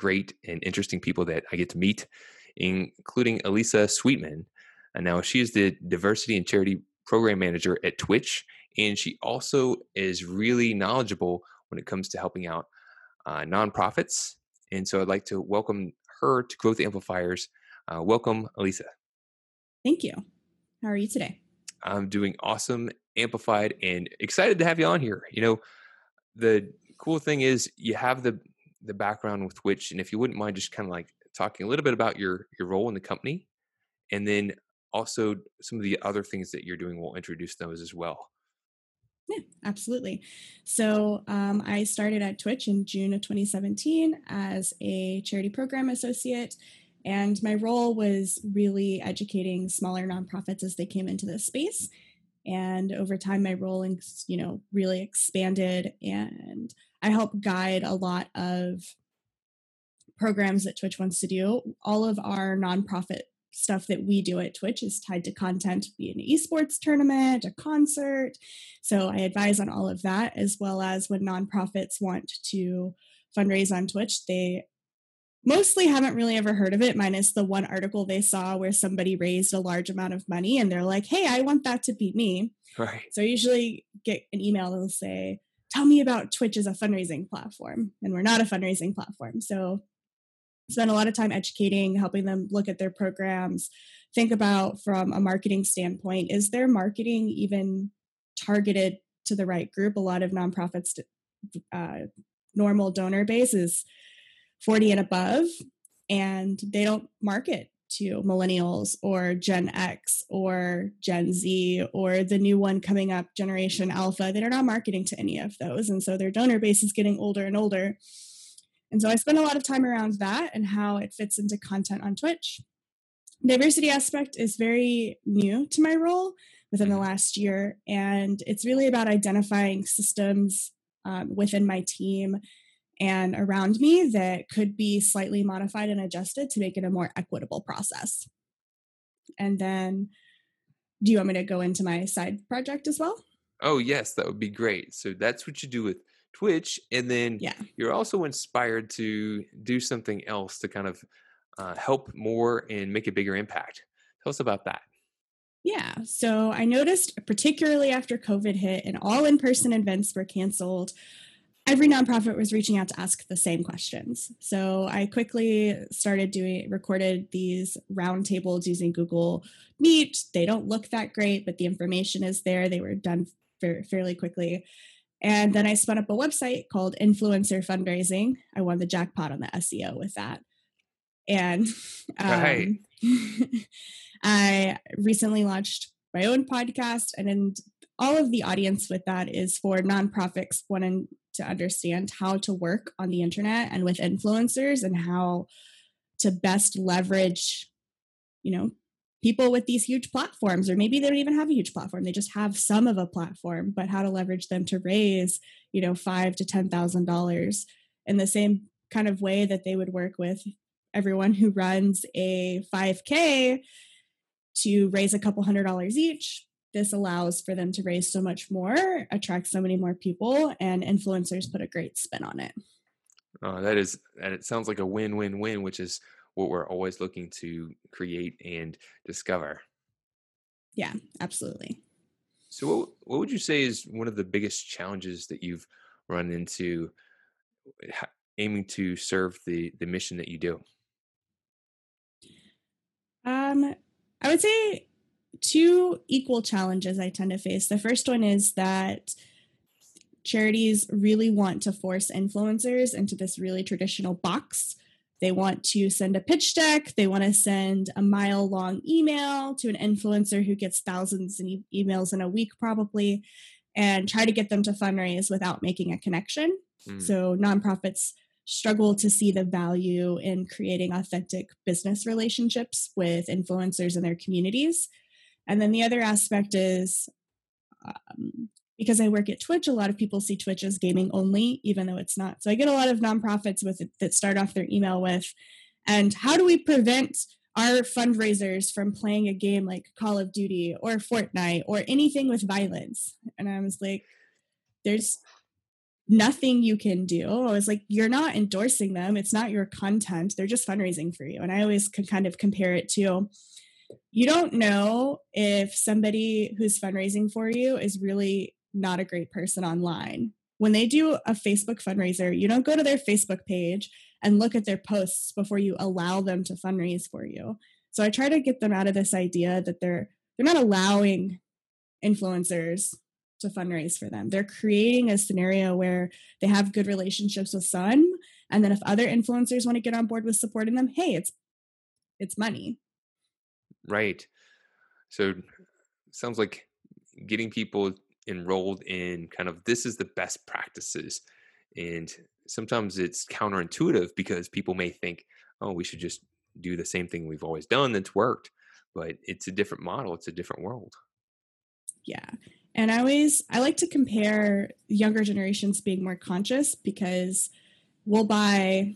great and interesting people that I get to meet, including Elisa Sweetman. And now she is the diversity and charity program manager at Twitch, and she also is really knowledgeable when it comes to helping out uh, nonprofits. And so I'd like to welcome her to Growth Amplifiers. Uh, welcome, Elisa. Thank you. How are you today? I'm doing awesome, amplified, and excited to have you on here. You know, the cool thing is you have the the background with Twitch, and if you wouldn't mind, just kind of like talking a little bit about your your role in the company, and then also some of the other things that you're doing. We'll introduce those as well. Yeah, absolutely. So um, I started at Twitch in June of 2017 as a charity program associate. And my role was really educating smaller nonprofits as they came into this space and over time my role you know really expanded and i help guide a lot of programs that twitch wants to do all of our nonprofit stuff that we do at twitch is tied to content be an esports tournament a concert so i advise on all of that as well as when nonprofits want to fundraise on twitch they mostly haven't really ever heard of it, minus the one article they saw where somebody raised a large amount of money and they're like, hey, I want that to be me. Right. So I usually get an email that'll say, tell me about Twitch as a fundraising platform. And we're not a fundraising platform. So spend a lot of time educating, helping them look at their programs, think about from a marketing standpoint, is their marketing even targeted to the right group? A lot of nonprofits, uh, normal donor base is 40 and above and they don't market to millennials or Gen X or Gen Z or the new one coming up, Generation Alpha. They're not marketing to any of those. And so their donor base is getting older and older. And so I spend a lot of time around that and how it fits into content on Twitch. Diversity aspect is very new to my role within the last year. And it's really about identifying systems um, within my team and around me that could be slightly modified and adjusted to make it a more equitable process. And then, do you want me to go into my side project as well? Oh, yes, that would be great. So that's what you do with Twitch. And then yeah. you're also inspired to do something else to kind of uh, help more and make a bigger impact. Tell us about that. Yeah. So I noticed, particularly after COVID hit and all in person events were canceled, every nonprofit was reaching out to ask the same questions. So I quickly started doing recorded these roundtables using Google Meet. They don't look that great, but the information is there. They were done fairly quickly. And then I spun up a website called Influencer Fundraising. I won the jackpot on the SEO with that. And um, right. I recently launched my own podcast, and then all of the audience with that is for nonprofits wanting to understand how to work on the internet and with influencers and how to best leverage you know people with these huge platforms or maybe they don't even have a huge platform they just have some of a platform but how to leverage them to raise you know five to ten thousand dollars in the same kind of way that they would work with everyone who runs a 5k to raise a couple hundred dollars each this allows for them to raise so much more, attract so many more people, and influencers put a great spin on it. Oh, that is, and it sounds like a win win win, which is what we're always looking to create and discover. Yeah, absolutely. So, what, what would you say is one of the biggest challenges that you've run into aiming to serve the, the mission that you do? Um, I would say two equal challenges I tend to face. The first one is that charities really want to force influencers into this really traditional box. They want to send a pitch deck, they want to send a mile long email to an influencer who gets thousands of e- emails in a week, probably, and try to get them to fundraise without making a connection. Mm. So, nonprofits struggle to see the value in creating authentic business relationships with influencers in their communities. And then the other aspect is um, because I work at Twitch, a lot of people see Twitch as gaming only, even though it's not. So I get a lot of nonprofits with it that start off their email with, and how do we prevent our fundraisers from playing a game like Call of Duty or Fortnite or anything with violence? And I was like, there's nothing you can do. I was like, you're not endorsing them. It's not your content. They're just fundraising for you. And I always can kind of compare it to you don't know if somebody who's fundraising for you is really not a great person online. When they do a Facebook fundraiser, you don't go to their Facebook page and look at their posts before you allow them to fundraise for you. So I try to get them out of this idea that they're they're not allowing influencers to fundraise for them. They're creating a scenario where they have good relationships with some and then if other influencers want to get on board with supporting them, hey, it's it's money. Right. So sounds like getting people enrolled in kind of this is the best practices and sometimes it's counterintuitive because people may think oh we should just do the same thing we've always done that's worked but it's a different model it's a different world yeah and i always i like to compare younger generations being more conscious because we'll buy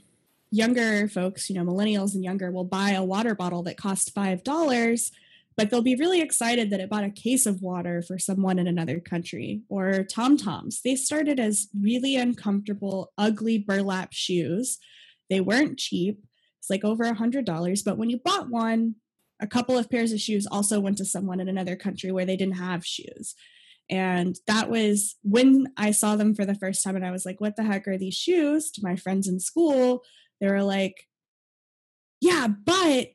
younger folks you know millennials and younger will buy a water bottle that costs five dollars but they'll be really excited that it bought a case of water for someone in another country. Or Tom Toms. They started as really uncomfortable, ugly burlap shoes. They weren't cheap. It's like over a hundred dollars. But when you bought one, a couple of pairs of shoes also went to someone in another country where they didn't have shoes. And that was when I saw them for the first time, and I was like, what the heck are these shoes? To my friends in school, they were like, yeah, but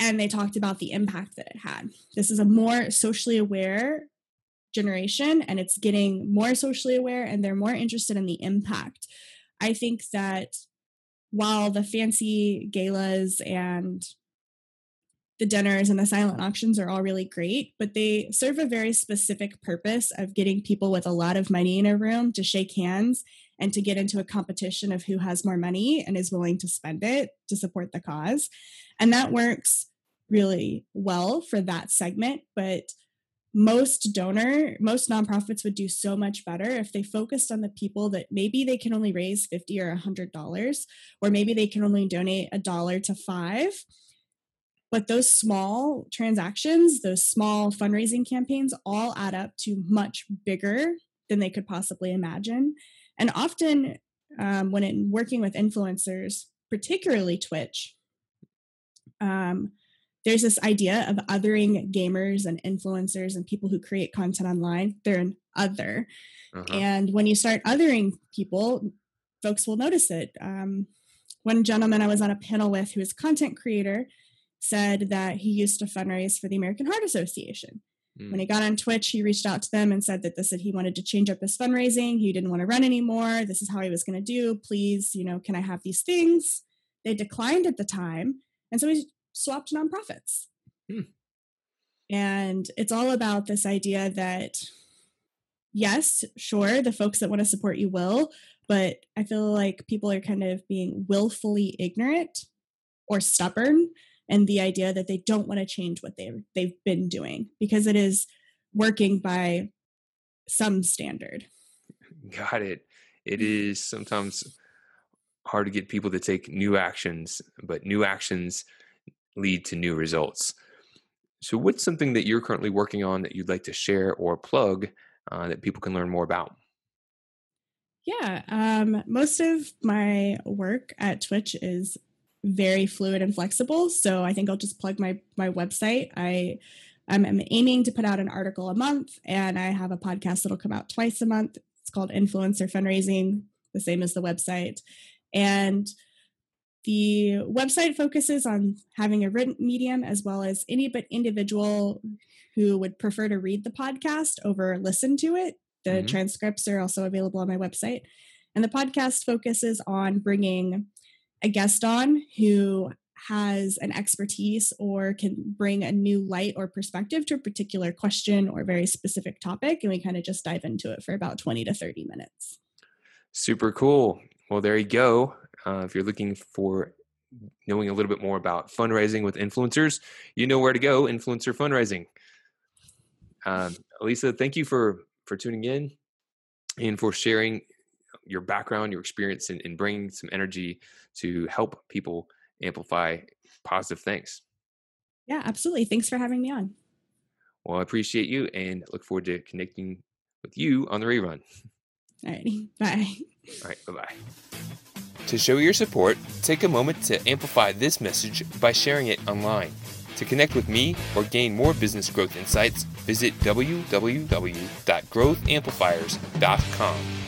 and they talked about the impact that it had. This is a more socially aware generation and it's getting more socially aware and they're more interested in the impact. I think that while the fancy galas and the dinners and the silent auctions are all really great, but they serve a very specific purpose of getting people with a lot of money in a room to shake hands and to get into a competition of who has more money and is willing to spend it to support the cause. And that works really well for that segment, but most donor most nonprofits would do so much better if they focused on the people that maybe they can only raise 50 or 100 dollars or maybe they can only donate a dollar to five but those small transactions those small fundraising campaigns all add up to much bigger than they could possibly imagine and often um, when in working with influencers particularly twitch um, there's this idea of othering gamers and influencers and people who create content online. They're an other. Uh-huh. And when you start othering people, folks will notice it. Um, one gentleman I was on a panel with who is a content creator said that he used to fundraise for the American Heart Association. Mm. When he got on Twitch, he reached out to them and said that this said he wanted to change up his fundraising. He didn't want to run anymore. This is how he was going to do. Please, you know, can I have these things? They declined at the time. And so he swapped nonprofits. Hmm. And it's all about this idea that, yes, sure, the folks that want to support you will, but I feel like people are kind of being willfully ignorant or stubborn and the idea that they don't want to change what they've they've been doing because it is working by some standard. Got it. It is sometimes hard to get people to take new actions, but new actions lead to new results. So, what's something that you're currently working on that you'd like to share or plug uh, that people can learn more about? Yeah, um, most of my work at Twitch is very fluid and flexible. So I think I'll just plug my my website. I I'm, I'm aiming to put out an article a month, and I have a podcast that'll come out twice a month. It's called Influencer Fundraising, the same as the website, and the website focuses on having a written medium as well as any but individual who would prefer to read the podcast over listen to it. The mm-hmm. transcripts are also available on my website. And the podcast focuses on bringing a guest on who has an expertise or can bring a new light or perspective to a particular question or very specific topic. And we kind of just dive into it for about 20 to 30 minutes. Super cool. Well, there you go. Uh, if you're looking for knowing a little bit more about fundraising with influencers, you know where to go. Influencer fundraising. Um, Elisa, thank you for for tuning in and for sharing your background, your experience, and, and bringing some energy to help people amplify positive things. Yeah, absolutely. Thanks for having me on. Well, I appreciate you and look forward to connecting with you on the rerun. All right. Bye. All right. Bye bye. To show your support, take a moment to amplify this message by sharing it online. To connect with me or gain more business growth insights, visit www.growthamplifiers.com.